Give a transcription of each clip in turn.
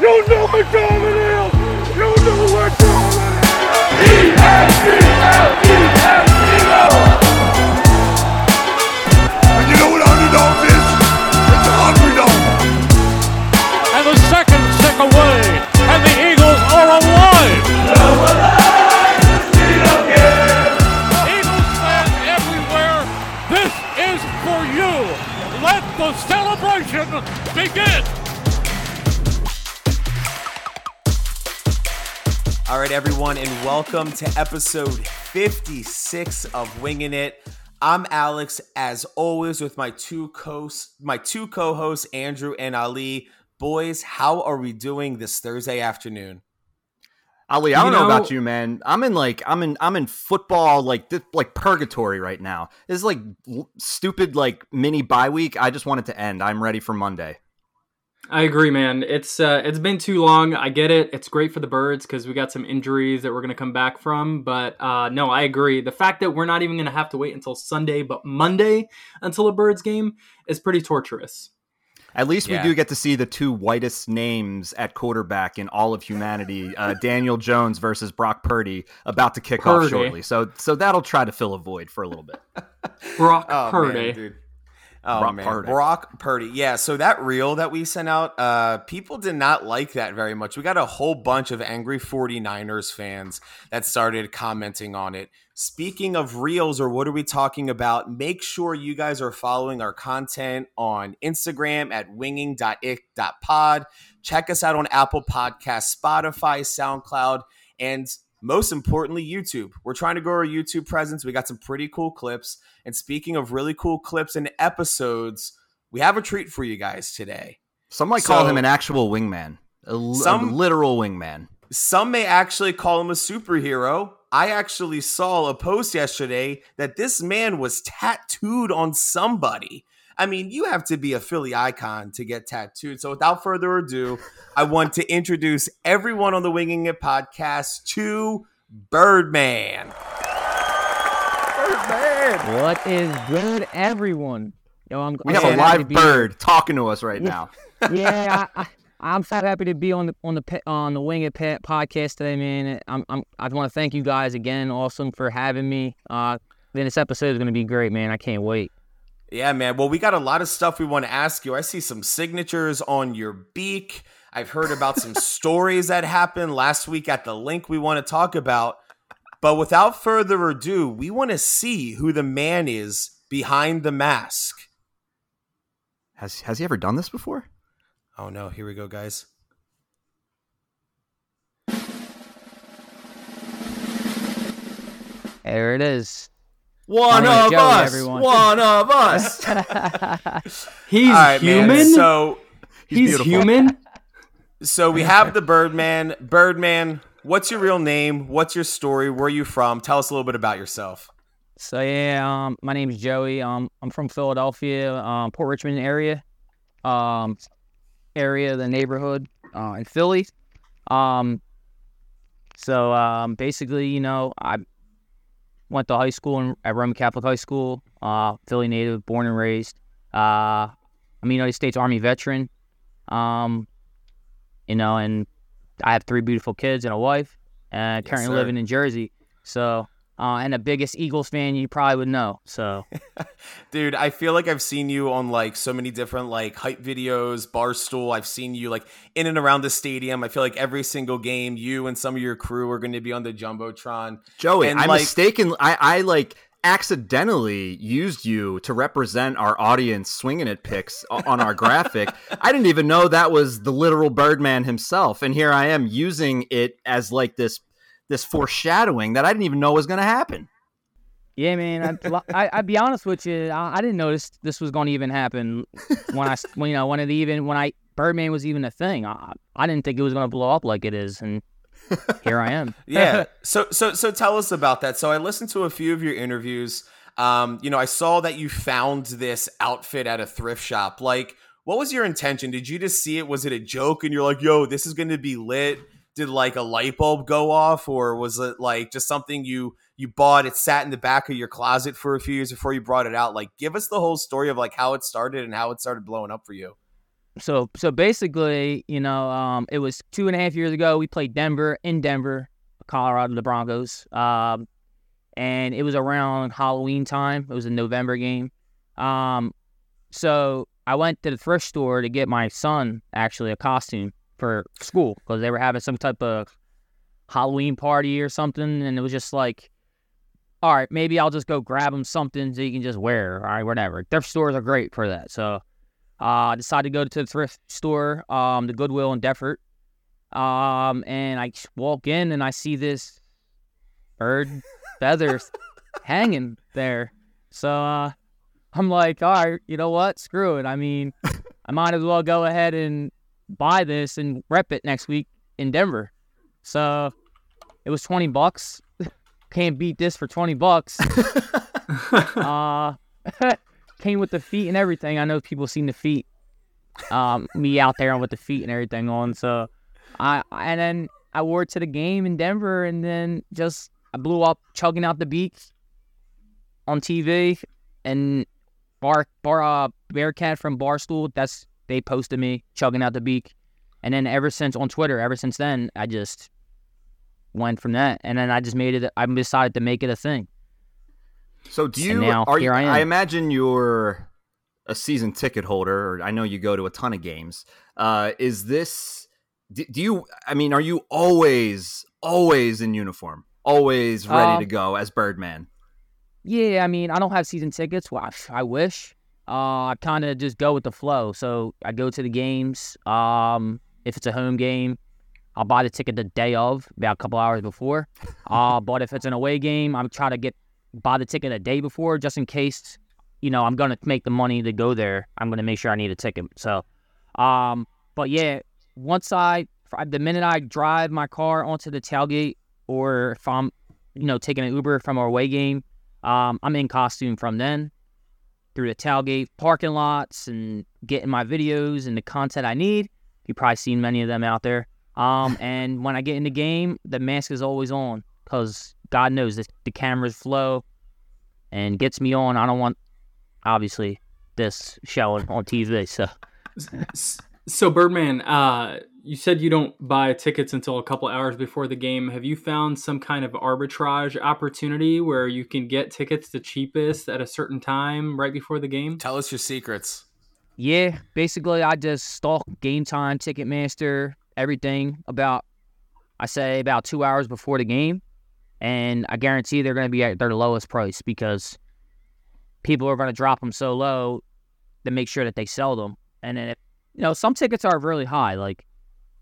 You know time everyone, and welcome to episode 56 of Winging It. I'm Aleks, as always, with my two co my two co-hosts, Andrew and Ali. Boys, how are we doing this Thursday afternoon? Ali, I don't You know, know- about you, man. I'm in like I'm in I'm in football like this, like purgatory right now. This is like l- stupid like mini bye week. I just want it to end. I'm ready for Monday. I agree, man. It's uh, it's been too long. I get it. It's great for the birds because we got some injuries that we're gonna come back from. But uh, no, I agree. The fact that we're not even gonna have to wait until Sunday, but Monday until a birds game is pretty torturous. At least Yeah. we do get to see the two whitest names at quarterback in all of humanity: uh, Daniel Jones versus Brock Purdy, about to kick off shortly. So so that'll try to fill a void for a little bit. Brock Oh, Purdy. man, dude. Oh Brock man, Purdy. Brock Purdy. Yeah, so that reel that we sent out, uh, people did not like that very much. We got a whole bunch of angry 49ers fans that started commenting on it. Speaking of reels, or what are we talking about? Make sure you guys are following our content on Instagram at winging.ick.pod. Check us out on Apple Podcasts, Spotify, SoundCloud, and most importantly, YouTube. We're trying to grow our YouTube presence. We got some pretty cool clips. And speaking of really cool clips and episodes, we have a treat for you guys today. Some might call him an actual wingman, a, l- a Some- literal wingman. Some may actually call him a superhero. I actually saw a post yesterday that this man was tattooed on somebody. I mean, you have to be a Philly icon to get tattooed. So, without further ado, I want to introduce everyone on the Winging It podcast to Birdman. Birdman. What is good, everyone? Yo, I'm, We I'm have a live be here. bird talking to us right Yeah. now. Yeah, I, I, I'm so happy to be on the on the pe- on the Wing It Pet podcast today, man. I'm, I'm I want to thank you guys again, awesome for having me. Uh, then this episode is gonna be great, man. I can't wait. Yeah, man. Well, we got a lot of stuff we want to ask you. I see some signatures on your beak. I've heard about some stories that happened last week at the link we want to talk about. But without further ado, we want to see who the man is behind the mask. Has has he ever done this before? Oh no, here we go, guys. There it is. One of Joey, us. everyone. One of us. He's All right, human. man. So He's He's beautiful. human. so we have the Birdman. Birdman, what's your real name? What's your story? Where are you from? Tell us a little bit about yourself. So yeah, um, my name's Joey. Um, I'm from Philadelphia, um, Port Richmond area, um, area, the neighborhood, uh, in Philly. Um, so um, basically, you know, I went to high school in, at Roman Catholic High School. Uh, Philly native, born and raised. Uh, I'm a United States Army veteran. Um, you know, and I have three beautiful kids and a wife. And Yes, currently sir. living in Jersey. So uh, and the biggest Eagles fan you probably would know. So Dude, I feel like I've seen you on like so many different like hype videos, Barstool. I've seen you like in and around the stadium. I feel like every single game, you and some of your crew are going to be on the jumbotron. Joey, And, I like- mistaken. I, I like accidentally used you to represent our audience swinging it picks on our graphic. I didn't even know that was the literal Birdman himself, and here I am using it as like this this foreshadowing that I didn't even know was going to happen. yeah, man, I, I I'd be honest with you, I, I didn't notice this was going to even happen when I s- when you know when it even when I Birdman was even a thing. I I didn't think it was going to blow up like it is, and here I am. Yeah. so so so tell us about that. So I listened to a few of your interviews. Um, you know, I saw that you found this outfit at a thrift shop. Like, what was your intention? Did you just see it? Was it a joke and you're like, yo, this is gonna be lit? Did like a light bulb go off, or was it like just something you you bought? It sat in the back of your closet for a few years before you brought it out. Like, give us the whole story of like how it started and how it started blowing up for you. so so basically, you know, um, it was two and a half years ago. We played Denver in Denver, Colorado, the Broncos. Um, and it was around Halloween time. It was a November game. Um, so I went to the thrift store to get my son actually a costume for school because they were having some type of Halloween party or something, and it was just like, all right, maybe I'll just go grab them something so you can just wear. All right, whatever. Thrift stores are great for that. So uh, I decided to go to the thrift store, um, the Goodwill in Deptford, um, and I walk in and I see this bird feathers hanging there. So uh, I'm like, all right, you know what? Screw it. I mean, I might as well go ahead and buy this and rep it next week in Denver. So it was 20 bucks. Can't beat this for 20 bucks. uh, came with the feet and everything. I know people seen the feet. Um, me out there with the feet and everything on. So I and then I wore it to the game in Denver, and then just I blew up chugging out the beak on TV, and Bar Bar uh, Bearcat from Barstool. That's they posted me chugging out the beak, and then ever since on Twitter, ever since then, I just went from that, and then I just made it. I decided to make it a thing. So do And you? now are here you, I am. I imagine you're a season ticket holder, or I know you go to a ton of games. Uh, is this? Do, do you? I mean, are you always always in uniform, always ready Um, to go as Birdman? Yeah, I mean, I don't have season tickets. Well, I, I wish. Uh, I kind of just go with the flow. So I go to the games. Um, if it's a home game, I'll buy the ticket the day of, about a couple hours before. Uh, but if it's an away game, I'm trying to get buy the ticket a day before, just in case. You know, I'm gonna make the money to go there. I'm gonna make sure I need a ticket. So, um, but yeah, once I the minute I drive my car onto the tailgate, or if I'm, you know, taking an Uber from our away game, um, I'm in costume from then through the tailgate parking lots and getting my videos and the content I need. You've probably seen many of them out there. Um, and when I get in the game, the mask is always on because God knows that the cameras flow and gets me on. I don't want, obviously, this showing on TV. So So Birdman, uh, you said you don't buy tickets until a couple hours before the game. Have you found some kind of arbitrage opportunity where you can get tickets the cheapest at a certain time right before the game? Tell us your secrets. Yeah, basically, I just stalk Game Time, Ticketmaster, everything about, I say about two hours before the game, and I guarantee they're going to be at their lowest price because people are going to drop them so low to make sure that they sell them. And then, if, you know, some tickets are really high. Like,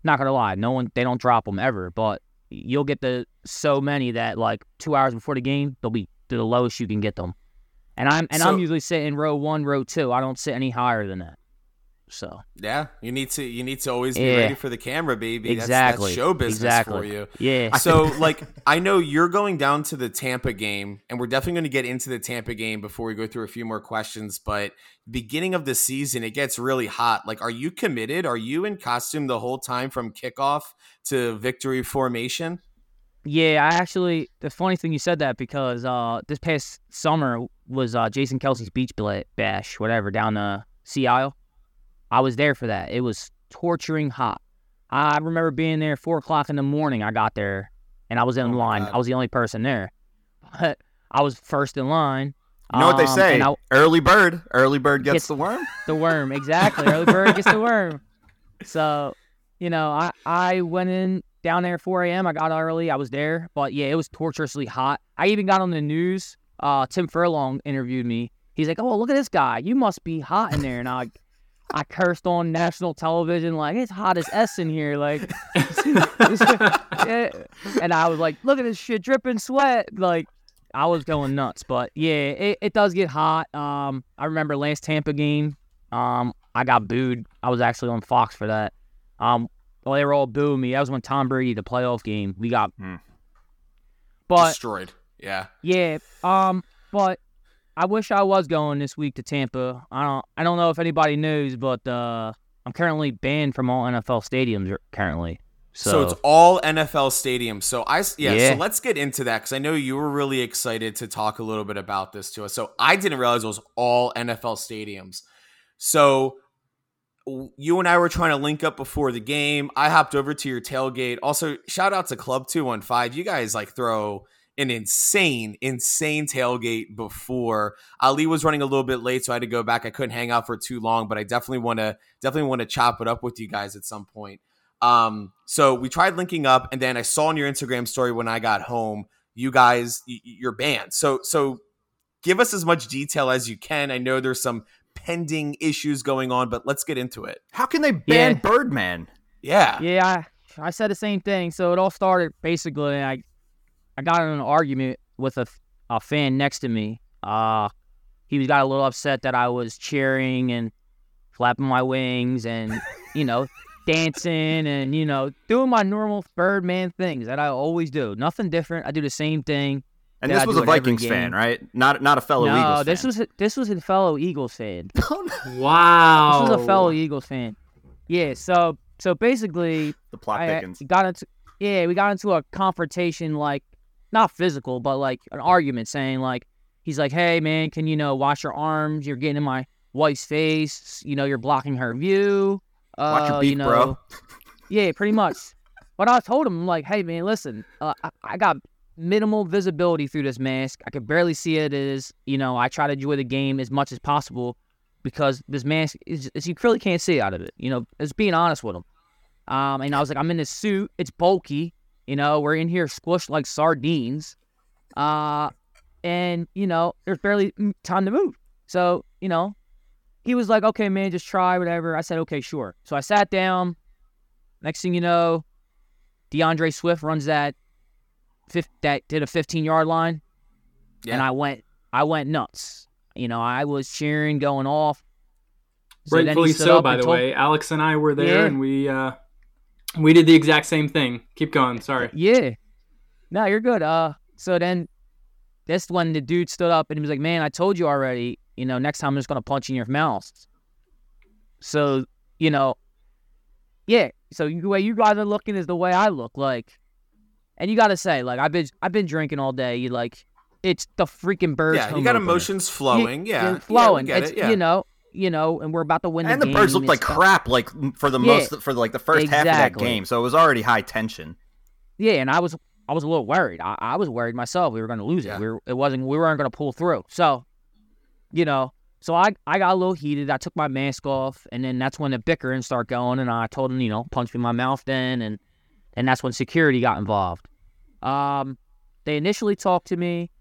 not gonna lie, no one they don't drop them ever, but you'll get the so many that like two hours before the game they'll be to the lowest you can get them. And I'm and So- I'm usually sitting row one, row two. I don't sit any higher than that. So Yeah, you need to you need to always be Yeah. ready for the camera, baby. Exactly, that's, show business exactly. for you. Yeah. So, like, I know you're going down to the Tampa game, and we're definitely going to get into the Tampa game before we go through a few more questions. But beginning of the season, it gets really hot. Like, are you committed? Are you in costume the whole time from kickoff to victory formation? Yeah, I actually. The funny thing you said that because uh, this past summer was uh, Jason Kelce's beach bash, whatever, down the Sea Isle. I was there for that. It was torturing hot. I remember being there four o'clock in the morning. I got there, and I was in Oh line. God. I was the only person there, but I was first in line. You know what they Um, say? I- early bird, early bird gets Gets- the worm. the worm exactly early bird gets the worm so you know i i went in down there at 4 a.m i got early i was there but yeah it was torturously hot i even got on the news uh tim furlong interviewed me he's like oh look at this guy you must be hot in there and i i cursed on national television like it's hot as s in here like and i was like look at this shit dripping sweat like I was going nuts, but yeah, it, it does get hot. Um, I remember last Tampa game. Um, I got booed. I was actually on Fox for that. Um, well, they were all booing me. That was when Tom Brady, the playoff game, we got. Hmm. But Destroyed. Yeah. yeah, um, but I wish I was going this week to Tampa. I don't. I don't know if anybody knows, but uh, I'm currently banned from all NFL stadiums currently. So, So, it's all NFL stadiums. So I yeah, Yeah. So let's get into that because I know you were really excited to talk a little bit about this to us. So I didn't realize it was all NFL stadiums. So you and I were trying to link up before the game. I hopped over to your tailgate. Also, shout out to Club 215. You guys like throw an insane, insane tailgate before. Ali was running a little bit late, so I had to go back. I couldn't hang out for too long, but I definitely want to definitely want to chop it up with you guys at some point. Um, so we tried linking up, and then I saw on your Instagram story when I got home, you guys, y- you're banned. So so give us as much detail as you can. I know there's some pending issues going on, but let's get into it. How can they ban Yeah. Birdman? Yeah. Yeah, I, I said the same thing. So it all started basically. I I got in an argument with a, a fan next to me. Uh, he was got a little upset that I was cheering and flapping my wings and you know dancing and you know doing my normal Birdman things that I always do. Nothing different. I do the same thing. And this I was a Vikings fan, right? Not not a fellow no, Eagles this fan. was this was a fellow Eagles fan. Wow. This was a fellow Eagles fan. Yeah. So so basically, the plot I thickens. got into yeah, we got into a confrontation, like not physical, but like an argument, saying like he's like, "Hey man, can you know wash your arms? You're getting in my wife's face. You know, you're blocking her view. Uh, Watch your beak, you know, bro. Yeah, pretty much. But I told him like, "Hey man, listen, uh, I, I got minimal visibility through this mask. I could barely see it. As you know, I try to enjoy the game as much as possible." Because this mask is, is you really can't see out of it. You know, it's being honest with him. Um, and I was like, I'm in this suit. It's bulky. You know, we're in here squished like sardines. Uh, and you know, there's barely time to move. So you know, he was like, okay, man, just try whatever. I said, okay, sure. So I sat down. Next thing you know, D'Andre Swift runs that, that did a 15 yard line, and I went, I went nuts. You know, I was cheering, going off. So Rightfully so, by the told- way. Aleks and I were there, Yeah. and we uh, we did the exact same thing. Keep going. Sorry. Yeah. No, you're good. Uh, so then this when the dude stood up and he was like, "Man, I told you already. You know, next time I'm just gonna punch you in your mouth." So you know, yeah. So the way you guys are looking is the way I look. Like, and you gotta say, like, I've been I've been drinking all day. You like, it's the freaking birds. Yeah, you got opener. emotions flowing. yeah, you're flowing. Yeah, get it's it, yeah. you know, you know, and we're about to win and the the birds looked like stuff. crap, like for the Yeah. most for like the first half of that game. So it was already high tension. Yeah, and I was I was a little worried. I, I was worried myself. We were going to lose Yeah. it. We were, it wasn't. We weren't going to pull through. So, you know, so I I got a little heated. I took my mask off, and then that's when the bickering started going. And I told him, you know, punch me in my mouth then, and and that's when security got involved. Um, they initially talked to me,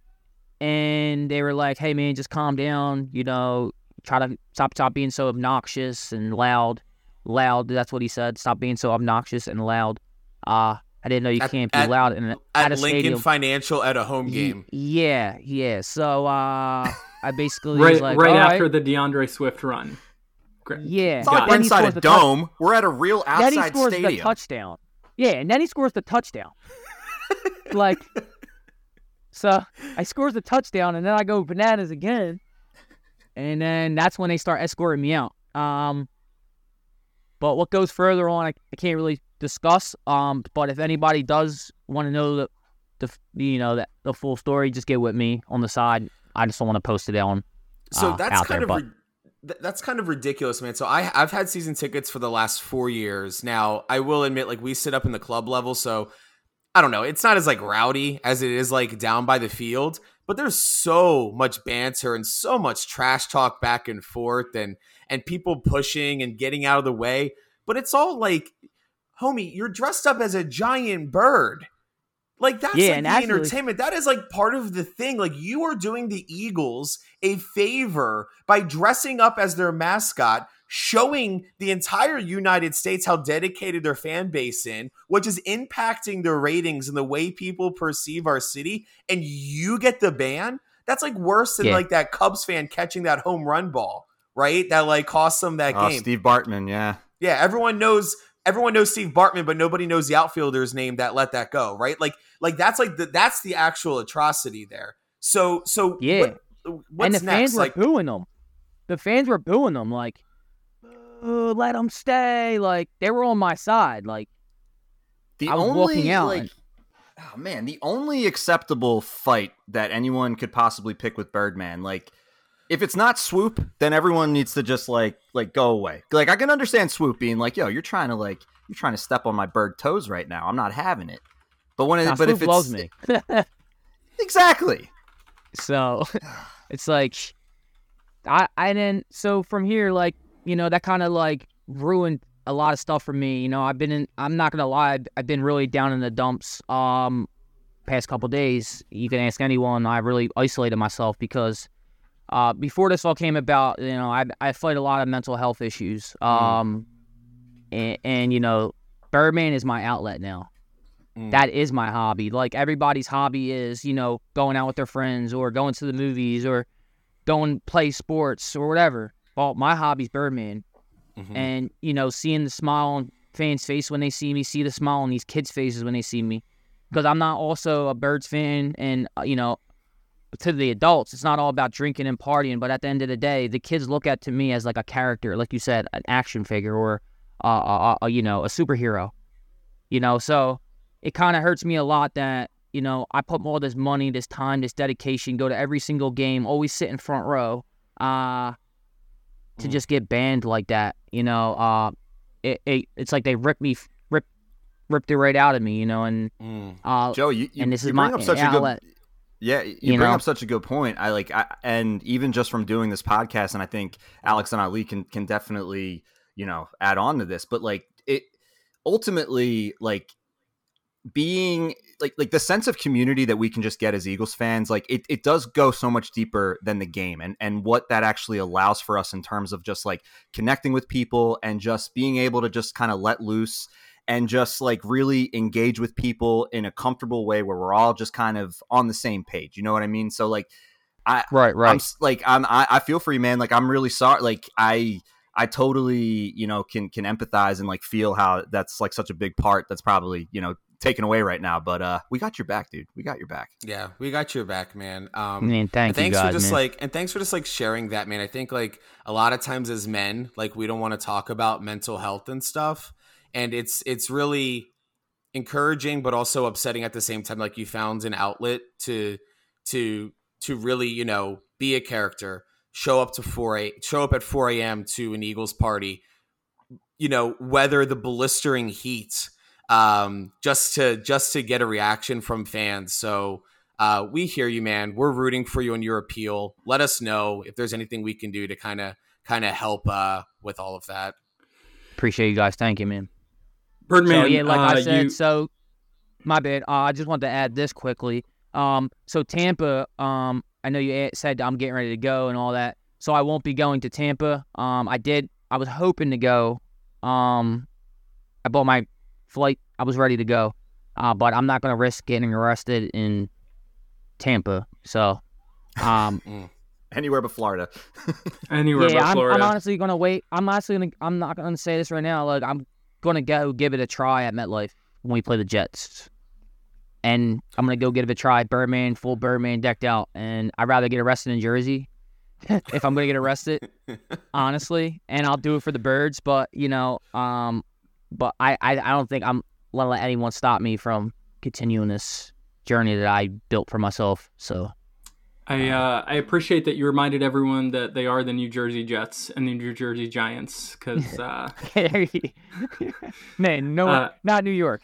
and they were like, "Hey man, just calm down. You know, try to stop stop being so obnoxious and loud. Loud. That's what he said. Stop being so obnoxious and loud. Uh, I didn't know you At- can't be at- loud in, at at a Lincoln stadium. Financial at a home Ye- game. Yeah, yeah. So uh, I basically Right, was like, right after right." the D'Andre Swift run. Great. yeah. It's not like we're inside a the touch- dome. We're at a real then he outside scores the stadium. touchdown. Yeah, and then he scores the touchdown. like, so I scores the touchdown, and then I go bananas again, and then that's when they start escorting me out. Um, but what goes further on, I, I can't really discuss. Um, but if anybody does want to know the, the you know that the full story, just get with me on the side. I just don't want to post it on. So uh, that's kind there, of that's kind of ridiculous, man. So I I've had season tickets for the last four years. Now I will admit, like we sit up in the club level, so I don't know. It's not as like rowdy as it is like down by the field, but there's so much banter and so much trash talk back and forth, and and people pushing and getting out of the way. But it's all like, homie, you're dressed up as a giant bird. Like that's Yeah, like the actually- entertainment. That is like part of the thing. Like you are doing the Eagles a favor by dressing up as their mascot, showing the entire United States how dedicated their fan base in, which is impacting their ratings and the way people perceive our city. And you get the ban. That's like worse than Yeah. like that Cubs fan catching that home run ball, right? That like cost them that Oh, game. Steve Bartman, yeah. Yeah, everyone knows everyone knows Steve Bartman, but nobody knows the outfielder's name that let that go, right? Like like that's like the, that's the actual atrocity there. So so Yeah. what, what's and the next? fans were like booing them. The fans were booing them, like, "Boo, let them stay. Like they were on my side. Like The I was only walking out like and- oh man, the only acceptable fight that anyone could possibly pick with Birdman, like if it's not swoop, then everyone needs to just like like go away. Like I can understand swoop being like, yo, you're trying to like you're trying to step on my bird toes right now. I'm not having it. But when it, Nah, but if Swoop it's loves me. exactly, So it's like I I didn't so from here like you know that kind of like ruined a lot of stuff for me. You know I've been in I'm not gonna lie I've, I've been really down in the dumps um past couple days. You can ask anyone. I really isolated myself because uh before this all came about you know I I fight a lot of mental health issues um and, and you know Birdman is my outlet now that is my hobby. Like everybody's hobby is, you know, going out with their friends or going to the movies or going play sports or whatever. Well, my hobby's Birdman. Mhm. And, you know, seeing the smile on fans' face when they see me, see the smile on these kids' faces when they see me. Because I'm not also a Birds fan and, uh, you know, to the adults, it's not all about drinking and partying, but at the end of the day, the kids look at to me as like a character, like you said, an action figure or, uh, a, a, you know, a superhero. You know, so it kind of hurts me a lot that you know I put all this money, this time, this dedication, go to every single game, always sit in front row, uh, to Mm. just get banned like that. You know, uh, it, it it's like they ripped me, rip, ripped it right out of me. You know, and Mm. uh, Joe, you, you, and this you is bring my up such a outlet. good yeah, you, you bring know? up such a good point. I like, I, and even just from doing this podcast, and I think Aleks and Ali can can definitely you know add on to this. But like it, ultimately, like being like like the sense of community that we can just get as Eagles fans, like it, it does go so much deeper than the game and and what that actually allows for us in terms of just like connecting with people and just being able to just kind of let loose and just like really engage with people in a comfortable way where we're all just kind of on the same page. You know what I mean? So like right, I'm right. like I'm I, I feel for you, man. Like I'm really sorry. Like I I totally you know can can empathize and like feel how that's like such a big part that's probably you know taken away right now. But uh, we got your back, dude. We got your back. Yeah, we got your back, man. Um, mean, thank and thanks you guys, for just man. like and thanks for just like sharing that man i think like a lot of times as men like we don't want to talk about mental health and stuff and it's it's really encouraging but also upsetting at the same time like you found an outlet to to to really you know be a character show up to 4 a show up at 4 a.m to an eagles party you know weather the blistering heat um just to just to get a reaction from fans so uh, we hear you, man. We're rooting for you on your appeal. Let us know if there's anything we can do to kind of kind of help uh, with all of that. Appreciate you guys. Thank you, man. Birdman, so yeah, like uh, I said, you, so my bad. Uh, I just wanted to add this quickly. Um, so Tampa, um, I know you a- said I'm getting ready to go and all that, so I won't be going to Tampa. Um, I did. I was hoping to go. Um, I bought my flight. I was ready to go, uh, but I'm not gonna risk getting arrested in Tampa. So, um, Anywhere but Florida. anywhere yeah, but I'm, Florida. I'm honestly gonna wait. I'm honestly gonna. I'm not gonna say this right now. Like I'm gonna go give it a try at MetLife when we play the Jets, and I'm gonna go give it a try. Birdman, full Birdman decked out, and I'd rather get arrested in Jersey if I'm gonna get arrested, honestly. And I'll do it for the birds, but you know, um, but I, I, I don't think I'm gonna let anyone stop me from continuing this journey that I built for myself. So. I uh, I appreciate that you reminded everyone that they are the New Jersey Jets and the New Jersey Giants because uh, Man, no, Uh, not New York.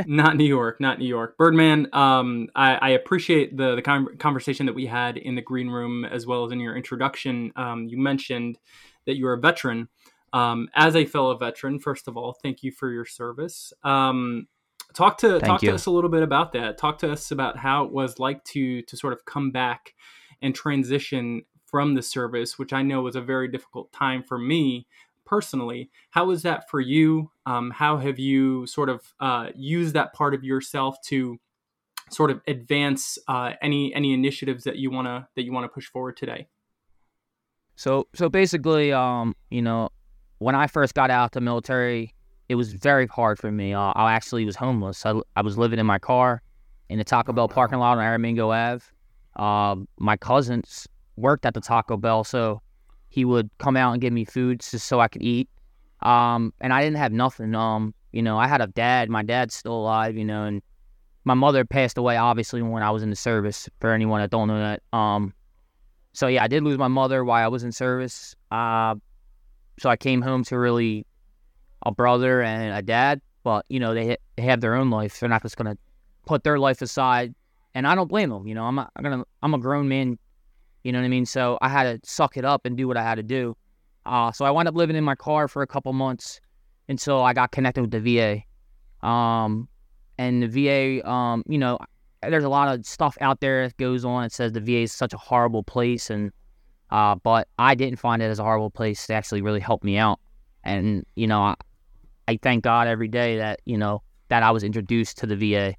not New York, not New York. Birdman, um, I, I appreciate the the con- conversation that we had in the green room as well as in your introduction. Um, you mentioned that you're a veteran. Um, as a fellow veteran, first of all, thank you for your service. Um, talk to Thank talk you. to us a little bit about that. Talk to us about how it was like to to sort of come back and transition from the service, which I know was a very difficult time for me personally. How was that for you? Um, how have you sort of uh, used that part of yourself to sort of advance uh, any any initiatives that you wanna that you wanna push forward today? So so basically, um, you know, when I first got out the military, it was very hard for me. Uh, I actually was homeless. I, I was living in my car in the Taco Bell parking lot on Aramingo Ave. Um, my cousins worked at the Taco Bell, so he would come out and give me food just so I could eat. Um, and I didn't have nothing. Um, you know, I had a dad. My dad's still alive. You know, and my mother passed away obviously when I was in the service. For anyone that don't know that, um, so yeah, I did lose my mother while I was in service. Uh, so I came home to really a brother and a dad, but you know they, they have their own life. They're not just gonna put their life aside, and I don't blame them. You know, I'm not, I'm gonna I'm a grown man. You know what I mean? So I had to suck it up and do what I had to do. Uh, so I wound up living in my car for a couple months until I got connected with the VA. Um, and the VA, um, you know, there's a lot of stuff out there that goes on. It says the VA is such a horrible place, and uh, but I didn't find it as a horrible place to actually really help me out. And you know, I, I thank God every day that you know that I was introduced to the VA,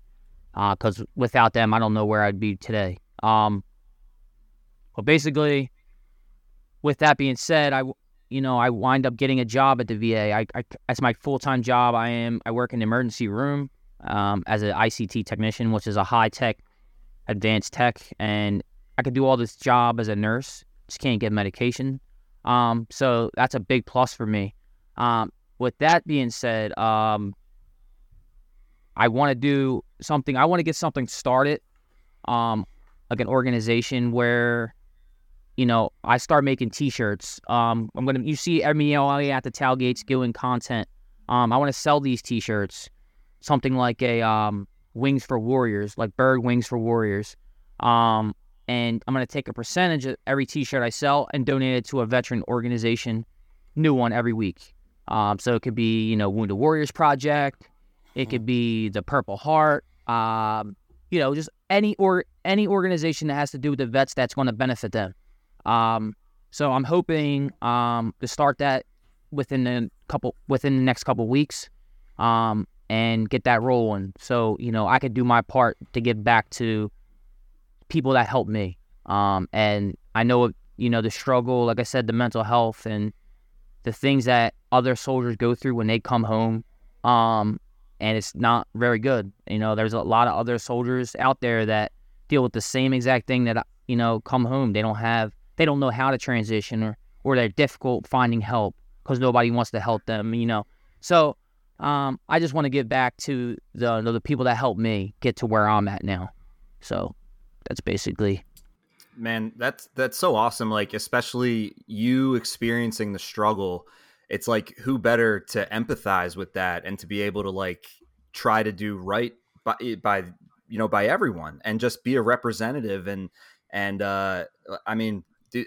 because uh, without them, I don't know where I'd be today. Um, but basically, with that being said, I you know I wind up getting a job at the VA. I, I as my full time job, I am I work in the emergency room um, as an ICT technician, which is a high tech, advanced tech, and I could do all this job as a nurse. Just can't get medication. Um, so that's a big plus for me. Um, with that being said, um, I want to do something. I want to get something started, um, like an organization where, you know, I start making T-shirts. Um, I'm gonna. You see MLA at the tailgates doing content. Um, I want to sell these T-shirts something like a um, Wings for Warriors, like Bird Wings for Warriors. Um, and I'm to take a percentage of every T-shirt I sell and donate it to a veteran organization, new one every week. Um, so it could be, you know, Wounded Warriors Project. It could be the Purple Heart. Um, you know, just any or any organization that has to do with the vets that's going to benefit them. Um, so I'm hoping um, to start that within the couple within the next couple weeks. Um, and get that rolling. So, you know, I could do my part to give back to people that helped me. Um, and I know, you know, the struggle, like I said, the mental health and the things that other soldiers go through when they come home. Um, and it's not very good. You know, there's a lot of other soldiers out there that deal with the same exact thing that, you know, come home. They don't have, they don't know how to transition or, or they're difficult finding help because nobody wants to help them, you know. So, um, I just want to give back to the the people that helped me get to where I'm at now. So that's basically. Man, that's that's so awesome. Like especially you experiencing the struggle. It's like who better to empathize with that and to be able to like try to do right by by you know by everyone and just be a representative and and uh I mean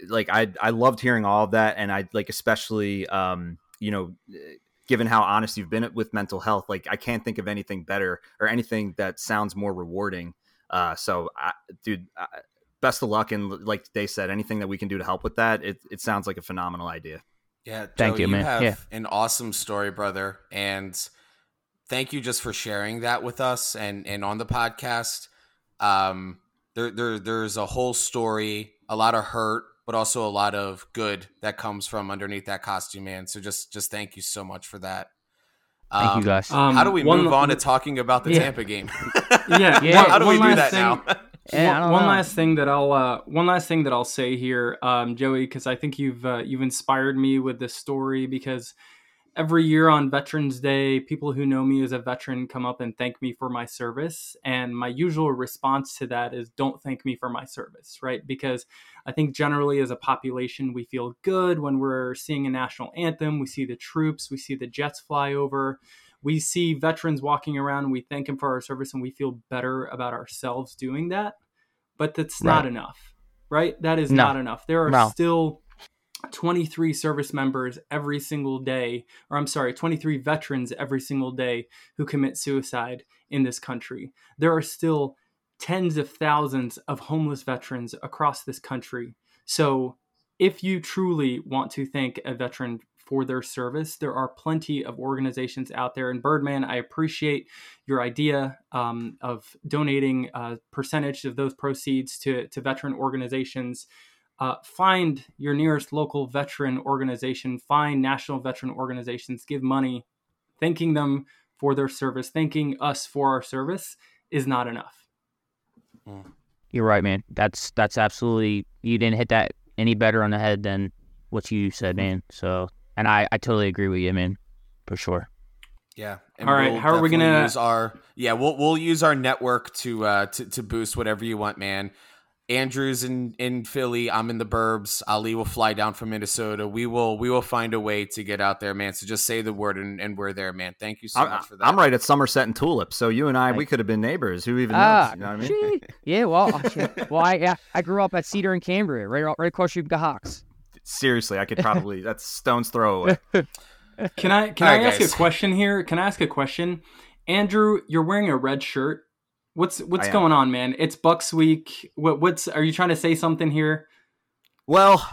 like I I loved hearing all of that and I like especially um you know given how honest you've been with mental health, like I can't think of anything better or anything that sounds more rewarding. Uh, so, I, dude, uh, best of luck. And like they said, anything that we can do to help with that, it, it sounds like a phenomenal idea. Yeah. Joe, thank you, you man. have yeah. an awesome story, brother. And thank you just for sharing that with us and, and on the podcast. Um, there, there, there's a whole story, a lot of hurt, but also a lot of good that comes from underneath that costume, man. So just just thank you so much for that. Thank Um, you guys. Um, how do we one- move on to talking about the yeah. Tampa game? Yeah, Yeah. one- how do we do last that now? Yeah, one, one last thing that I'll uh, one last thing that I'll say here, um, Joey, because I think you've uh, you've inspired me with this story. Because every year on Veterans Day, people who know me as a veteran come up and thank me for my service, and my usual response to that is, "Don't thank me for my service," right? Because I think generally as a population, we feel good when we're seeing a national anthem. We see the troops, we see the jets fly over we see veterans walking around we thank them for our service and we feel better about ourselves doing that but that's not enough right that is No. not enough there are No. still 23 service members every single day or i'm sorry 23 veterans every single day who commit suicide in this country there are still tens of thousands of homeless veterans across this country so if you truly want to thank a veteran for their service. There are plenty of organizations out there. And Birdman, I appreciate your idea um, of donating a percentage of those proceeds to, to veteran organizations. Uh, find your nearest local veteran organization, find national veteran organizations, give money, thanking them for their service, thanking us for our service is not enough. You're right, man. That's that's absolutely you didn't hit that any better on the head than what you said, man. So, and I I totally agree with you, man, for sure. Yeah. And All right, we'll how are we gonna- use our yeah, we'll we'll use our network to uh to, to boost whatever you want, man. Andrew's in in Philly. I'm in the burbs. Ali will fly down from Minnesota. We will we will find a way to get out there, man. So just say the word and, and we're there, man. Thank you so I'm, much for that. I'm right at Somerset and Tulip, so you and I, we could have been neighbors. Who even knows? Ah, you know what I mean? yeah. Well, well, I yeah, I grew up at Cedar and Cambria, right right across from the Hawks. Seriously, I could probably. that's stone's throw away. Can I can All I right, ask guys. a question here? Can I ask a question? Andrew, you're wearing a red shirt. What's what's going on, man? It's Bucs week. What what's are you trying to say something here? Well,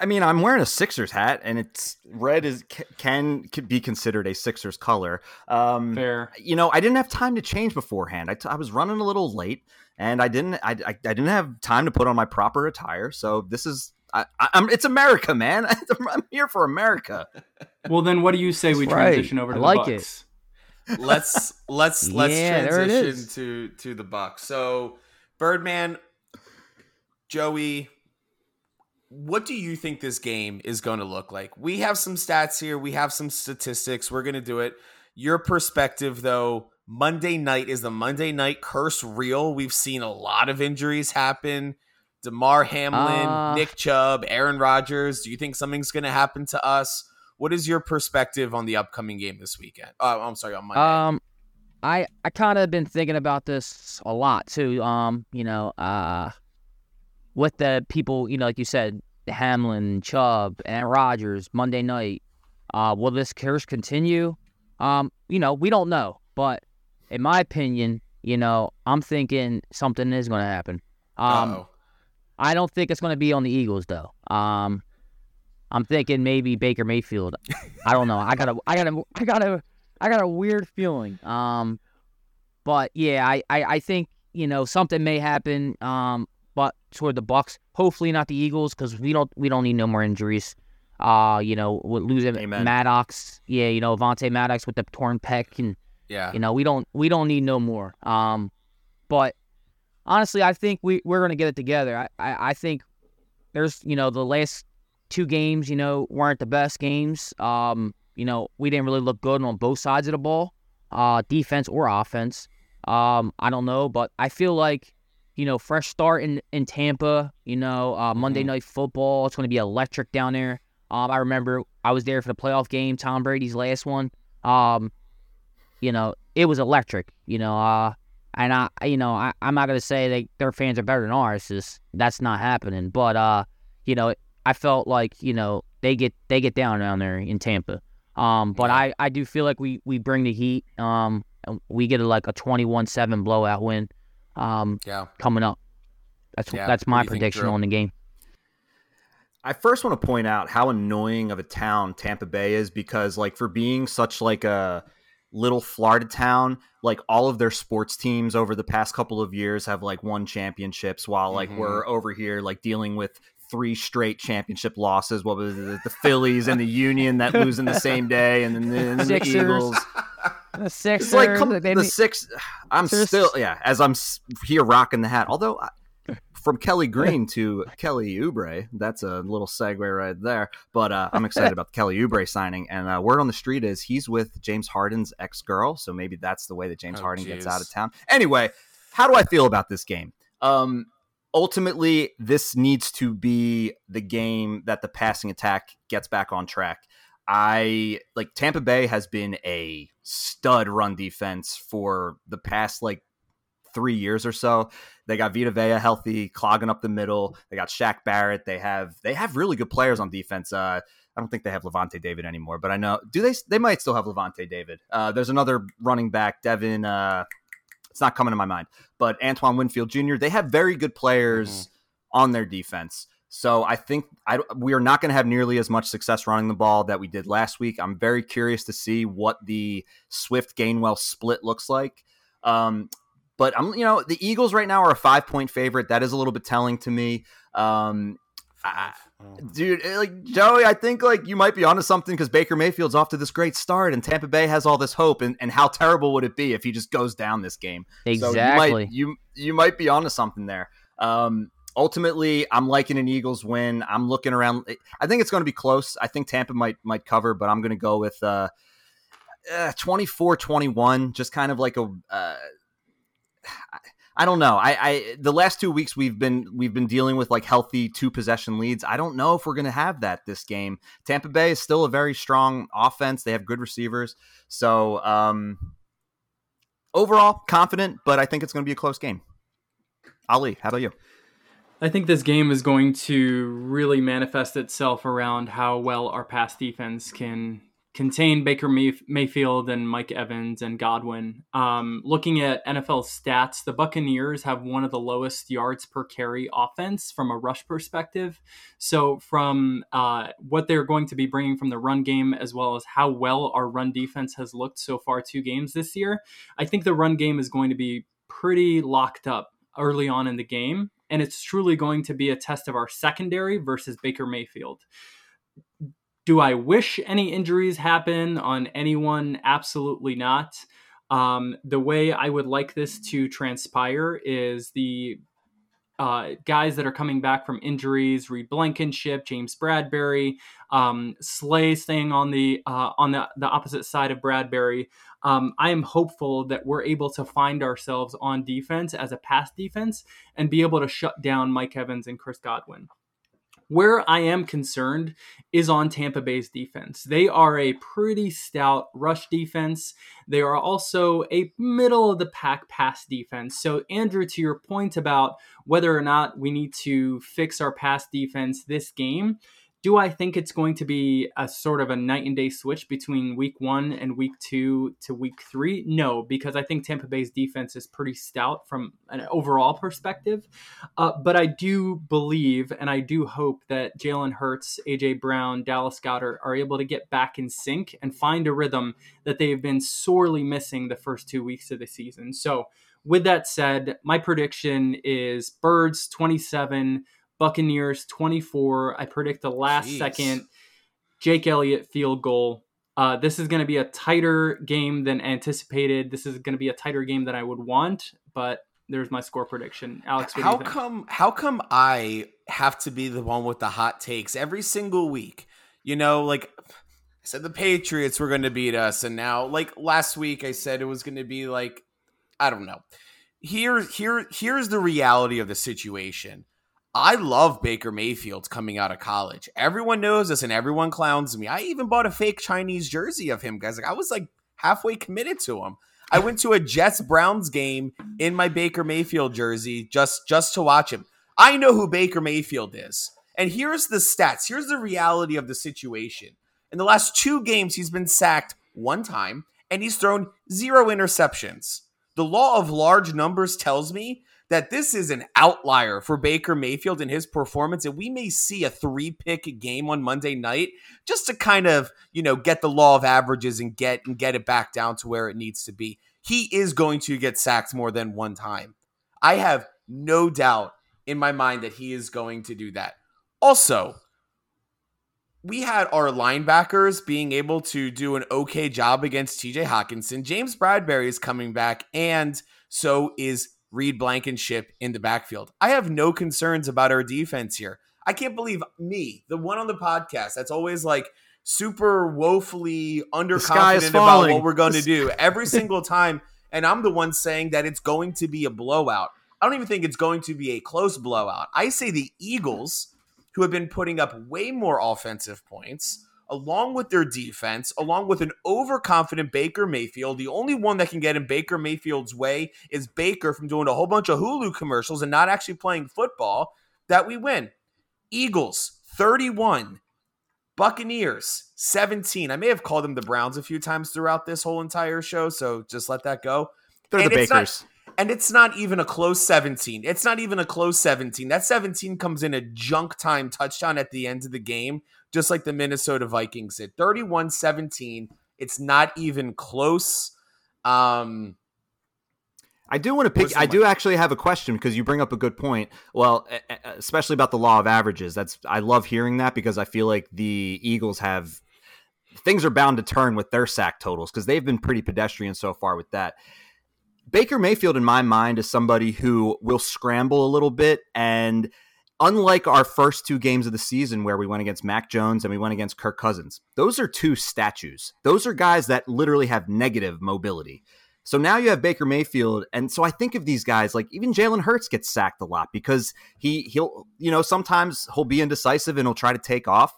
I mean, I'm wearing a Sixers hat, and it's red is can, can be considered a Sixers color. Um, Fair. you know, I didn't have time to change beforehand. I, t- I was running a little late, and I didn't I, I, I didn't have time to put on my proper attire. So this is I, I, I'm it's America, man. I'm here for America. Well, then what do you say we That's right. transition over I to like the it. Let's let's let's Yeah, transition to to the Bucs. So, Birdman, Joey, what do you think this game is going to look like? We have some stats here. We have some statistics. We're going to do it. Your perspective, though. Monday night is the Monday night curse real? We've seen a lot of injuries happen. Damar Hamlin, Uh, Nick Chubb, Aaron Rodgers. Do you think something's going to happen to us? What is your perspective on the upcoming game this weekend? Oh, I'm sorry, on Monday. Um, I I kind of been thinking about this a lot too. Um, you know, uh, with the people, you know, like you said, Hamlin, Chubb, and Rodgers, Monday night. Uh, will this curse continue? Um, you know, we don't know, but in my opinion, you know, I'm thinking something is going to happen. Um, Uh-oh. I don't think it's going to be on the Eagles though. Um, I'm thinking maybe Baker Mayfield. I don't know. I got a, I got a, I got a, I got a weird feeling. Um, but yeah, I, I, I think you know something may happen. Um, but toward the Bucs, hopefully not the Eagles because we don't, we don't need no more injuries. Uh, you know, with losing Amen. Maddox, yeah, you know, Avonte Maddox with the torn pec and yeah. you know, we don't we don't need no more. Um, but honestly, I think we we're gonna get it together. I, I I think there's you know the last two games you know weren't the best games. Um, you know we didn't really look good on both sides of the ball, uh, defense or offense. Um, I don't know, but I feel like you know fresh start in in Tampa. You know uh, Monday Mhm. Night Football. It's gonna be electric down there. Um, I remember I was there for the playoff game, Tom Brady's last one. Um, you know, it was electric. You know, uh, and I, you know, I, I'm not gonna say they their fans are better than ours. Just, that's not happening. But uh, you know, I felt like you know they get they get down down there in Tampa. Um, but I, I do feel like we we bring the heat. Um, and we get a, like a 21-7 blowout win. Um, Yeah. coming up. That's Yeah, that's my do you think, prediction on the game. I first want to point out how annoying of a town Tampa Bay is because like for being such like a little Florida town, like all of their sports teams over the past couple of years have like won championships while like Mhm. we're over here like dealing with three straight championship losses. What was it? The Phillies and the Union that lose in the same day and then the, and the Eagles. The Sixers, It's like come, they the six. I'm Sixers. still yeah. As I'm here rocking the hat, although I, from Kelly Green to Kelly Oubre, that's a little segue right there. But uh, I'm excited about the Kelly Oubre signing, and uh, word on the street is he's with James Harden's ex girl, so maybe that's the way that James Oh, Harden gets out of town. Anyway, how do I feel about this game? Um, ultimately, this needs to be the game that the passing attack gets back on track. I like Tampa Bay has been a stud run defense for the past like three years or so. They got Vita Vea healthy, clogging up the middle. They got Shaq Barrett. They have they have really good players on defense. Uh, I don't think they have Lavonte David anymore, but I know do they? They might still have Lavonte David. Uh, there's another running back, Devin. Uh, it's not coming to my mind, but Antoine Winfield Jr. They have very good players on their defense. So I think I, we are not going to have nearly as much success running the ball that we did last week. I'm very curious to see what the Swift Gainwell split looks like. Um, but I'm, you know, the Eagles right now are a five point favorite. That is a little bit telling to me. Um, I- Oh. dude, eh, like Joey, I think like you might be onto something because Baker Mayfield's off to this great start, and Tampa Bay has all this hope. And, and how terrible would it be if he just goes down this game? So exactly. you might you you might be onto something there. Um, ultimately, I'm liking an Eagles win. I'm looking around. I think it's going to be close. I think Tampa might might cover, but I'm going to go with uh, uh 24-21, just kind of like a uh, I don't know. I, I the last two weeks we've been we've been dealing with like healthy two possession leads. I don't know if we're going to have that this game. Tampa Bay is still a very strong offense. They have good receivers. So um, overall confident, but I think it's going to be a close game. Ali, how about you? I think this game is going to really manifest itself around how well our pass defense can contain Baker Mayfield and Mike Evans and Godwin. Um, looking at NFL stats, the Buccaneers have one of the lowest yards per carry offense from a rush perspective. So, from uh, what they're going to be bringing from the run game, as well as how well our run defense has looked so far two games this year, I think the run game is going to be pretty locked up early on in the game. And it's truly going to be a test of our secondary versus Baker Mayfield. Do I wish any injuries happen on anyone? Absolutely not. Um, the way I would like this to transpire is the uh, guys that are coming back from injuries: Reed Blankenship, James Bradberry, um, Slay staying on the uh, on the, the opposite side of Bradberry. Um, I am hopeful that we're able to find ourselves on defense as a pass defense and be able to shut down Mike Evans and Chris Godwin. Where I am concerned is on Tampa Bay's defense. They are a pretty stout rush defense. They are also a middle of the pack pass defense. So, Andrew, to your point about whether or not we need to fix our pass defense this game, do I think it's going to be a sort of a night and day switch between week one and week two to week three? No, because I think Tampa Bay's defense is pretty stout from an overall perspective. Uh, but I do believe and I do hope that Jalen Hurts, AJ Brown, Dallas Goedert are able to get back in sync and find a rhythm that they've been sorely missing the first two weeks of the season. So, with that said, my prediction is Birds 27. Buccaneers 24. I predict the last Jeez. second Jake Elliott field goal. Uh, this is going to be a tighter game than anticipated. This is going to be a tighter game than I would want, but there's my score prediction. Aleks, how come? How come I have to be the one with the hot takes every single week? You know, like I said, the Patriots were going to beat us, and now, like last week, I said it was going to be like I don't know. Here, here, here's the reality of the situation. I love Baker Mayfield coming out of college. Everyone knows this and everyone clowns me. I even bought a fake Chinese jersey of him, guys. Like I was like halfway committed to him. I went to a Jets Browns game in my Baker Mayfield jersey just just to watch him. I know who Baker Mayfield is. And here's the stats. Here's the reality of the situation. In the last 2 games he's been sacked one time and he's thrown zero interceptions. The law of large numbers tells me that this is an outlier for Baker Mayfield in his performance, and we may see a three pick game on Monday night just to kind of you know get the law of averages and get and get it back down to where it needs to be. He is going to get sacked more than one time. I have no doubt in my mind that he is going to do that. Also, we had our linebackers being able to do an okay job against TJ Hockenson. James Bradberry is coming back, and so is Reed Blankenship in the backfield. I have no concerns about our defense here. I can't believe me, the one on the podcast that's always like super woefully underconfident about what we're going to do every single time. And I'm the one saying that it's going to be a blowout. I don't even think it's going to be a close blowout. I say the Eagles, who have been putting up way more offensive points, along with their defense, along with an overconfident Baker Mayfield. The only one that can get in Baker Mayfield's way is Baker from doing a whole bunch of Hulu commercials and not actually playing football. That we win. Eagles 31, Buccaneers 17. I may have called them the Browns a few times throughout this whole entire show, so just let that go. They're and the Bakers. Not, and it's not even a close 17. It's not even a close 17. That 17 comes in a junk time touchdown at the end of the game, just like the Minnesota Vikings did. 31 17. It's not even close. Um, I do want to pick. I do actually have a question because you bring up a good point. Well, especially about the law of averages. That's I love hearing that because I feel like the Eagles have things are bound to turn with their sack totals because they've been pretty pedestrian so far with that. Baker Mayfield, in my mind, is somebody who will scramble a little bit. And unlike our first two games of the season where we went against Mac Jones and we went against Kirk Cousins, those are two statues. Those are guys that literally have negative mobility. So now you have Baker Mayfield, and so I think of these guys like even Jalen Hurts gets sacked a lot because he he'll you know sometimes he'll be indecisive and he'll try to take off.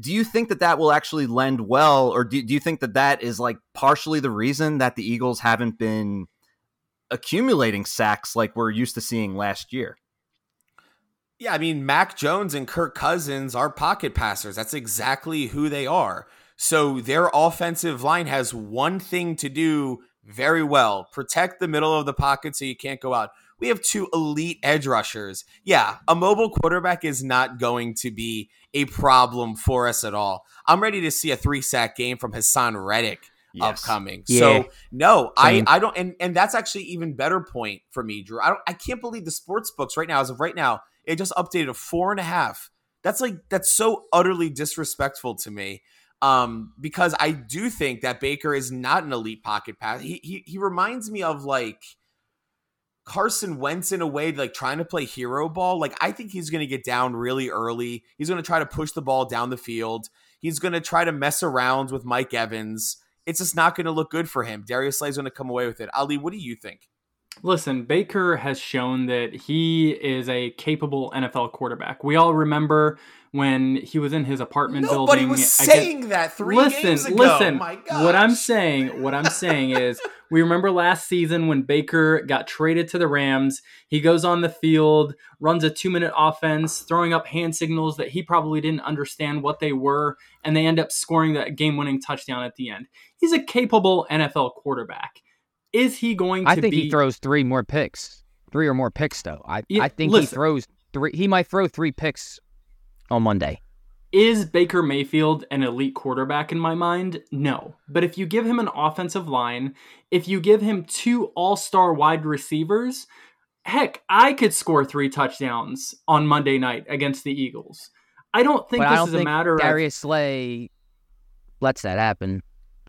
Do you think that that will actually lend well, or do, do you think that that is like partially the reason that the Eagles haven't been accumulating sacks like we're used to seeing last year? Yeah, I mean, Mac Jones and Kirk Cousins are pocket passers. That's exactly who they are. So their offensive line has one thing to do very well protect the middle of the pocket so you can't go out. We have two elite edge rushers. Yeah, a mobile quarterback is not going to be a problem for us at all. I'm ready to see a three sack game from Haason Reddick yes. upcoming. Yeah. So no, Same. I I don't and and that's actually even better point for me, Drew. I don't I can't believe the sports books right now, as of right now, it just updated a four and a half. That's like that's so utterly disrespectful to me um, because I do think that Baker is not an elite pocket pass. He he he reminds me of like Carson Wentz in a way, like trying to play hero ball. Like I think he's going to get down really early. He's going to try to push the ball down the field. He's going to try to mess around with Mike Evans. It's just not going to look good for him. Darius Slay's going to come away with it. Ali, what do you think? Listen, Baker has shown that he is a capable NFL quarterback. We all remember when he was in his apartment building. Nobody was saying get, that three listen, games ago. Listen, what I'm saying, what I'm saying is, we remember last season when Baker got traded to the Rams. He goes on the field, runs a two minute offense, throwing up hand signals that he probably didn't understand what they were, and they end up scoring that game winning touchdown at the end. He's a capable NFL quarterback. Is he going to I think be... he throws three more picks. Three or more picks though. I yeah, I think listen, he throws three he might throw three picks on Monday. Is Baker Mayfield an elite quarterback in my mind? No. But if you give him an offensive line, if you give him two all star wide receivers, heck, I could score three touchdowns on Monday night against the Eagles. I don't think but this don't is a matter Darius of. Darius Slay lets that happen.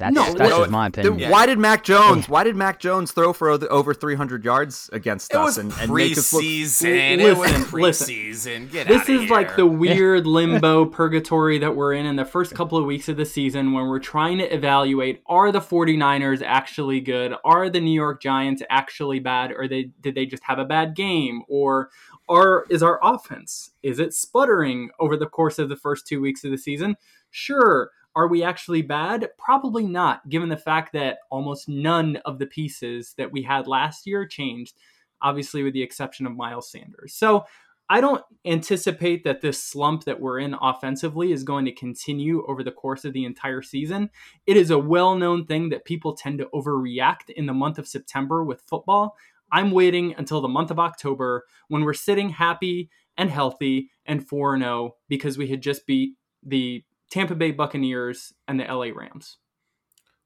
That's, no, that's just my opinion. Yeah. Why did Mac Jones? Oh. Why did Mac Jones throw for over 300 yards against it us was and, and make us look? Listen, it was preseason. Get this is here. like the weird limbo purgatory that we're in in the first couple of weeks of the season when we're trying to evaluate: Are the 49ers actually good? Are the New York Giants actually bad? Or they did they just have a bad game? Or are is our offense is it sputtering over the course of the first two weeks of the season? Sure are we actually bad? Probably not, given the fact that almost none of the pieces that we had last year changed, obviously, with the exception of Miles Sanders. So I don't anticipate that this slump that we're in offensively is going to continue over the course of the entire season. It is a well known thing that people tend to overreact in the month of September with football. I'm waiting until the month of October when we're sitting happy and healthy and 4 0 because we had just beat the Tampa Bay Buccaneers, and the LA Rams.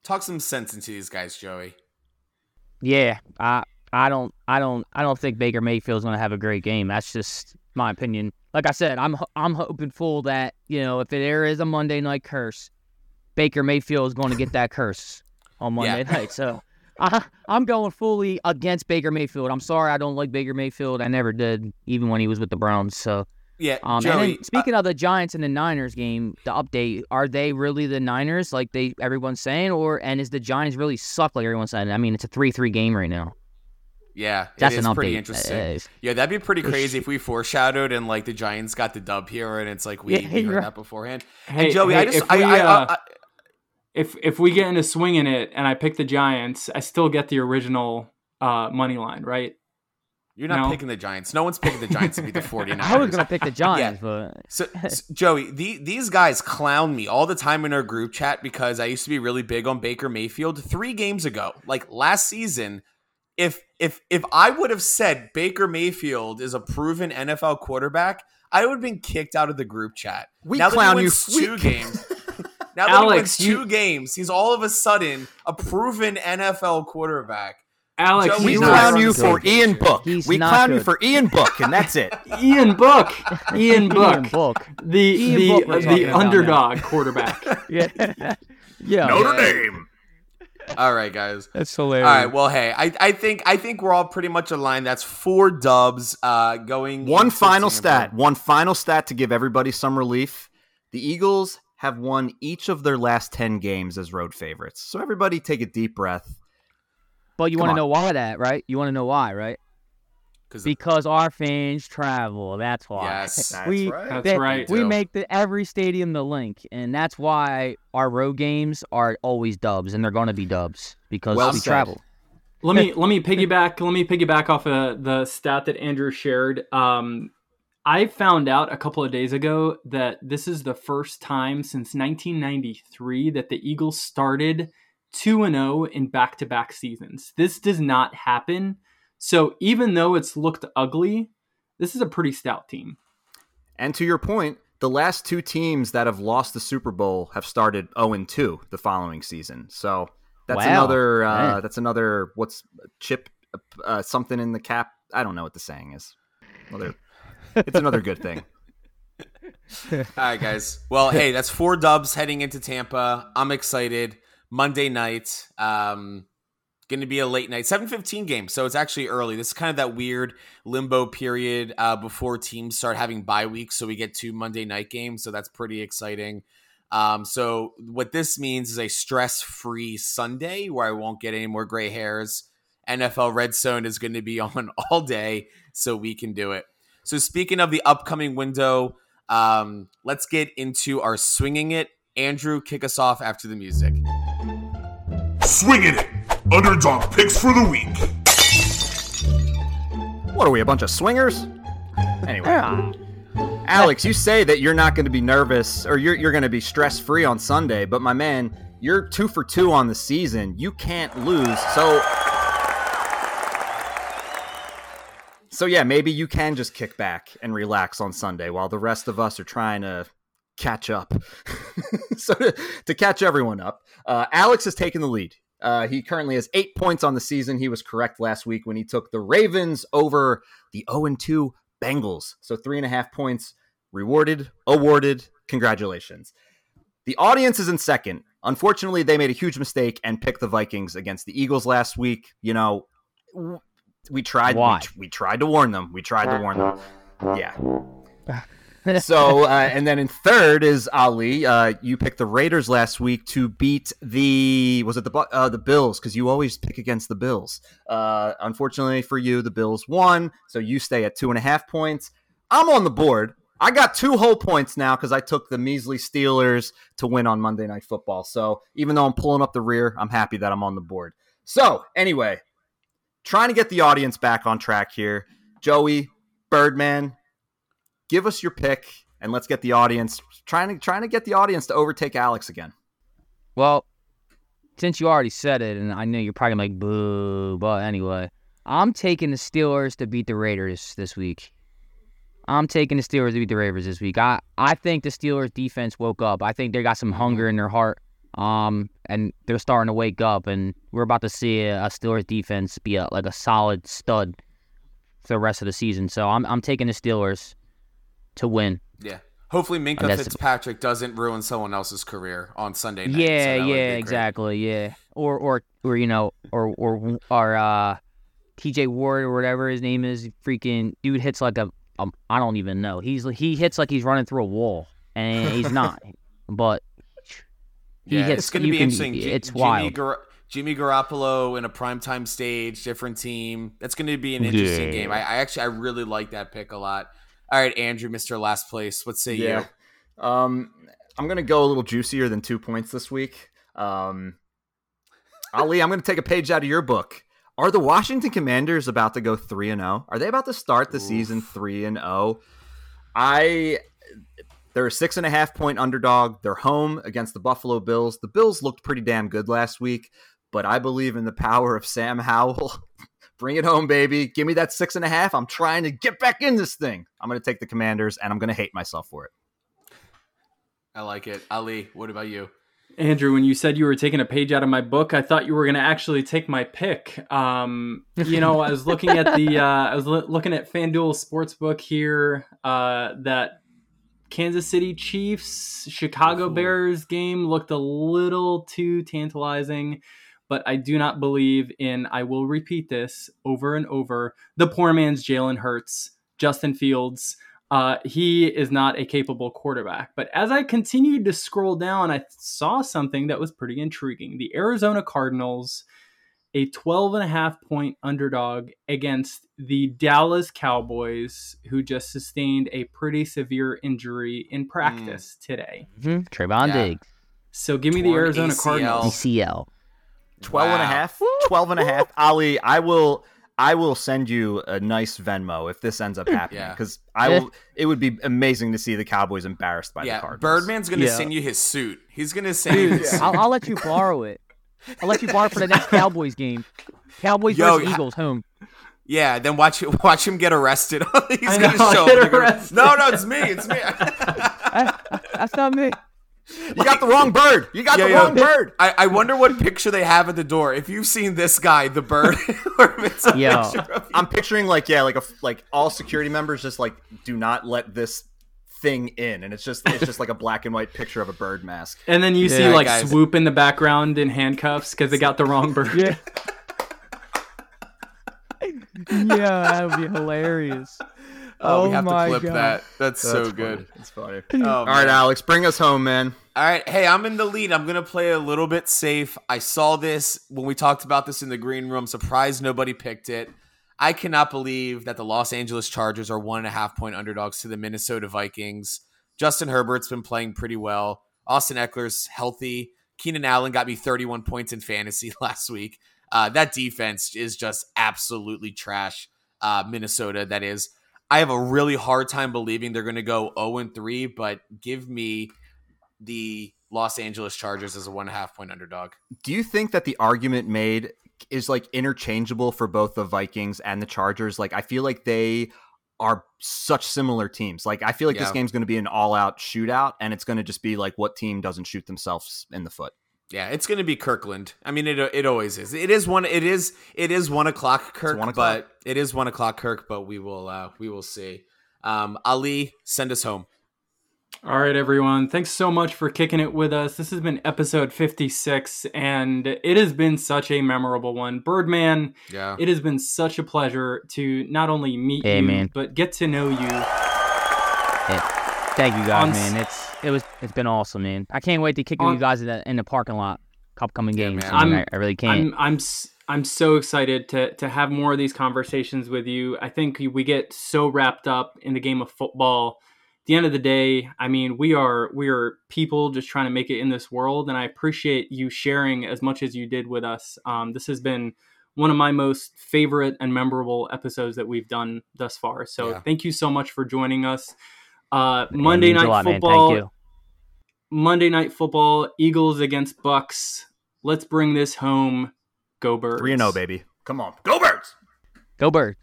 Talk some sense into these guys, Joey. Yeah, I I don't I don't I don't think Baker Mayfield's going to have a great game. That's just my opinion. Like I said, I'm I'm hoping full that you know if there is a Monday night curse, Baker Mayfield is going to get that curse on Monday yeah. night. So I, I'm going fully against Baker Mayfield. I'm sorry I don't like Baker Mayfield. I never did, even when he was with the Browns. So yeah, um, Joey, and speaking uh, of the Giants and the Niners game, the update: Are they really the Niners, like they everyone's saying, or and is the Giants really suck, like everyone's saying? I mean, it's a three-three game right now. Yeah, that's it is an pretty update. interesting. Yeah, that'd be pretty crazy if we foreshadowed and like the Giants got the dub here, and it's like we, yeah, we heard right. that beforehand. Hey, and Joey, hey, I just, if we, I, uh, I, I, if if we get into swinging it and I pick the Giants, I still get the original uh, money line, right? You're not no. picking the Giants. No one's picking the Giants to be the 49ers. I was going to pick the Giants, yeah. but. so, so, Joey, the, these guys clown me all the time in our group chat because I used to be really big on Baker Mayfield. Three games ago, like last season, if if if I would have said Baker Mayfield is a proven NFL quarterback, I would have been kicked out of the group chat. We now clown you two games. Now that Aleks, he wins two you... games, he's all of a sudden a proven NFL quarterback. Aleks, we clown you for Ian Book. He's we clown good. you for Ian Book, and that's it. Ian Book. Ian Book. Ian Book. The Ian the Book the underdog quarterback. yeah. Yeah. Notre Dame. All right, guys. That's hilarious. All right. Well, hey, I, I think I think we're all pretty much aligned. That's four dubs uh, going. One final stat. One final stat to give everybody some relief. The Eagles have won each of their last ten games as road favorites. So everybody take a deep breath But you want to know why that, right? You want to know why, right? Because Because our fans travel. That's why. Yes. That's we, right. That's right. We Too. make the every stadium the link, and that's why our road games are always dubs, and they're going to be dubs because Well we said. travel. let me let me piggyback let me piggyback off of the stat that Andrew shared. Um, I found out a couple of days ago that this is the first time since 1993 that the Eagles started 2 and 0 in back-to-back seasons. This does not happen. So even though it's looked ugly, this is a pretty stout team. And to your point, the last two teams that have lost the Super Bowl have started 0 2 the following season. So that's Wow. another uh, Man. that's another what's chip uh, something in the cap. I don't know what the saying is. Another, it's another good thing. All right, guys. Well, hey, that's four dubs heading into Tampa. I'm excited. Monday night. Um, going to be a late night, 7:15 game, so it's actually early. This is kind of that weird limbo period uh, before teams start having bye weeks, so we get two Monday night games. So that's pretty exciting. Um, so what this means is a stress-free Sunday where I won't get any more gray hairs. NFL Red Zone is going to be on all day, so we can do it. So speaking of the upcoming window, um, let's get into our swinging it. Andrew, kick us off after the music. Swinging it. Underdog picks for the week. What are we, a bunch of swingers? Anyway, Yeah. Aleks, you say that you're not going to be nervous or you're, you're going to be stress free on Sunday, but my man, you're two for two on the season. You can't lose. So, so yeah, maybe you can just kick back and relax on Sunday while the rest of us are trying to catch up. so, to, to catch everyone up, uh, Aleks has taken the lead. Uh, he currently has eight points on the season. He was correct last week when he took the Ravens over the 0 2 Bengals. So three and a half points rewarded, awarded. Congratulations. The audience is in second. Unfortunately, they made a huge mistake and picked the Vikings against the Eagles last week. You know, we tried. We, Why? we tried to warn them. We tried to warn them. Yeah. so uh, and then in third is Ali. Uh, you picked the Raiders last week to beat the was it the uh, the Bills because you always pick against the Bills. Uh, unfortunately for you, the Bills won, so you stay at two and a half points. I'm on the board. I got two whole points now because I took the measly Steelers to win on Monday Night Football. So even though I'm pulling up the rear, I'm happy that I'm on the board. So anyway, trying to get the audience back on track here. Joey, Birdman, give us your pick and let's get the audience trying to trying to get the audience to overtake Aleks again. Well, since you already said it, and I know you're probably like boo, but anyway, I'm taking the Steelers to beat the Raiders this week. I'm taking the Steelers to beat the Raiders this week. I, I think the Steelers defense woke up. I think they got some hunger in their heart. Um, and they're starting to wake up, and we're about to see a, a Steelers defense be a, like a solid stud for the rest of the season. So I'm I'm taking the Steelers to win. Yeah. Hopefully Minkah Fitzpatrick doesn't ruin someone else's career on Sunday night. Yeah, be yeah, exactly, yeah. Or or or you know, or or or uh, T.J. Ward or whatever his name is, freaking dude hits like a um, I don't even know. He's he hits like he's running through a wall, and he's not. but he Yeah, hits. it's going to be can- interesting. G- It's Jimmy wild. Gar- Jimmy Garoppolo in a primetime stage, different team. That's going to be an interesting Yeah. game. I, I actually I really like that pick a lot. All right, Andrew, Mr. Last Place. What say you? Um, I'm gonna go a little juicier than two points this week. Um, Ali, I'm gonna take a page out of your book. Are the Washington Commanders about to go three and zero? Are they about to start the season three and zero? I. They're a six and a half point underdog. They're home against the Buffalo Bills. The Bills looked pretty damn good last week, but I believe in the power of Sam Howell. Bring it home, baby. Give me that six and a half. I'm trying to get back in this thing. I'm going to take the Commanders, and I'm going to hate myself for it. I like it. Ali, what about you? Andrew, when you said you were taking a page out of my book, I thought you were going to actually take my pick. Um, you know, I was looking at the, uh, I was lo- looking at FanDuel Sportsbook here. Uh, that Kansas City Chiefs Chicago Bears game looked a little too tantalizing, but I do not believe in. I will repeat this over and over. The poor man's Jalen Hurts, Justin Fields. Uh, he is not a capable quarterback. But as I continued to scroll down, I saw something that was pretty intriguing. The Arizona Cardinals, a 12 and a half point underdog against the Dallas Cowboys, who just sustained a pretty severe injury in practice today. hmm Trevon Yeah. Diggs, So give me the Arizona ACL. Cardinals. DCL. 12 and a half 12 and a half ali i will i will send you a nice venmo if this ends up hmm. happening Yeah. because i eh. will it would be amazing to see the cowboys embarrassed by the Yeah, cardinals Birdman's gonna Yeah. send you his suit. He's gonna send you his suit. I'll, I'll let you borrow it. I'll let you borrow it for the next Cowboys game. Cowboys Yo, versus Eagles home. Yeah, then watch watch him get arrested. He's I gonna know, show get up. They're gonna- No, no, it's me. It's me. That's not me. You got the wrong bird you got Yeah, the yeah. wrong bird I, I wonder what picture they have at the door. If you've seen this guy, the bird, or if it's a Yo. picture of i'm picturing like yeah like a like all security members just like do not let this thing in and it's just it's just like a black and white picture of a bird mask And then you see like guys. swoop in the background in handcuffs because they got the wrong bird. Yeah. yeah, that would be hilarious. Oh, we Oh have to clip God. that. That's, so That's good. funny. it's funny Oh, all right man. aleks bring us home man All right. Hey, I'm in the lead. I'm going to play a little bit safe. I saw this when we talked about this in the green room. Surprised nobody picked it. I cannot believe that the Los Angeles Chargers are one and a half point underdogs to the Minnesota Vikings. Justin Herbert's been playing pretty well. Austin Ekeler's healthy. Keenan Allen got me 31 points in fantasy last week. Uh, that defense is just absolutely trash. Uh, Minnesota, that is. I have a really hard time believing they're going to go 0 and 3, but give me the Los Angeles Chargers as a one and a half point underdog. do you think that the argument made is like interchangeable for both the Vikings and the Chargers? Like I feel like they are such similar teams. Like I feel like this Yeah. game's going to be an all-out shootout and it's going to just be like what team doesn't shoot themselves in the foot. Yeah, it's going to be Kirkland. I mean, it it always is. It is one. It is it is one o'clock Kirk, one o'clock. but it is one o'clock Kirk. But we will uh, we will see. Um, Ali, send us home. All right, everyone. Thanks so much for kicking it with us. This has been episode 56, and it has been such a memorable one. Birdman, Yeah, it has been such a pleasure to not only meet Hey, you, man. but get to know you. Thank you guys, On s- man. It's it was it's been awesome, man. I can't wait to kick On- you guys in the in the parking lot. Upcoming Yeah, games. man. I, mean, I'm- I, I really can't. I'm I'm s- I'm so excited to to have more of these conversations with you. I think we get so wrapped up in the game of football. At the end of the day, I mean, we are we are people just trying to make it in this world, and I appreciate you sharing as much as you did with us. Um, this has been one of my most favorite and memorable episodes that we've done thus far. So Yeah. thank you so much for joining us. Uh, Monday night lot, football. Thank you. Monday night football, Eagles against Bucs. Let's bring this home. Go Birds. 3 and 0 baby. Come on. Go Birds. Go Birds.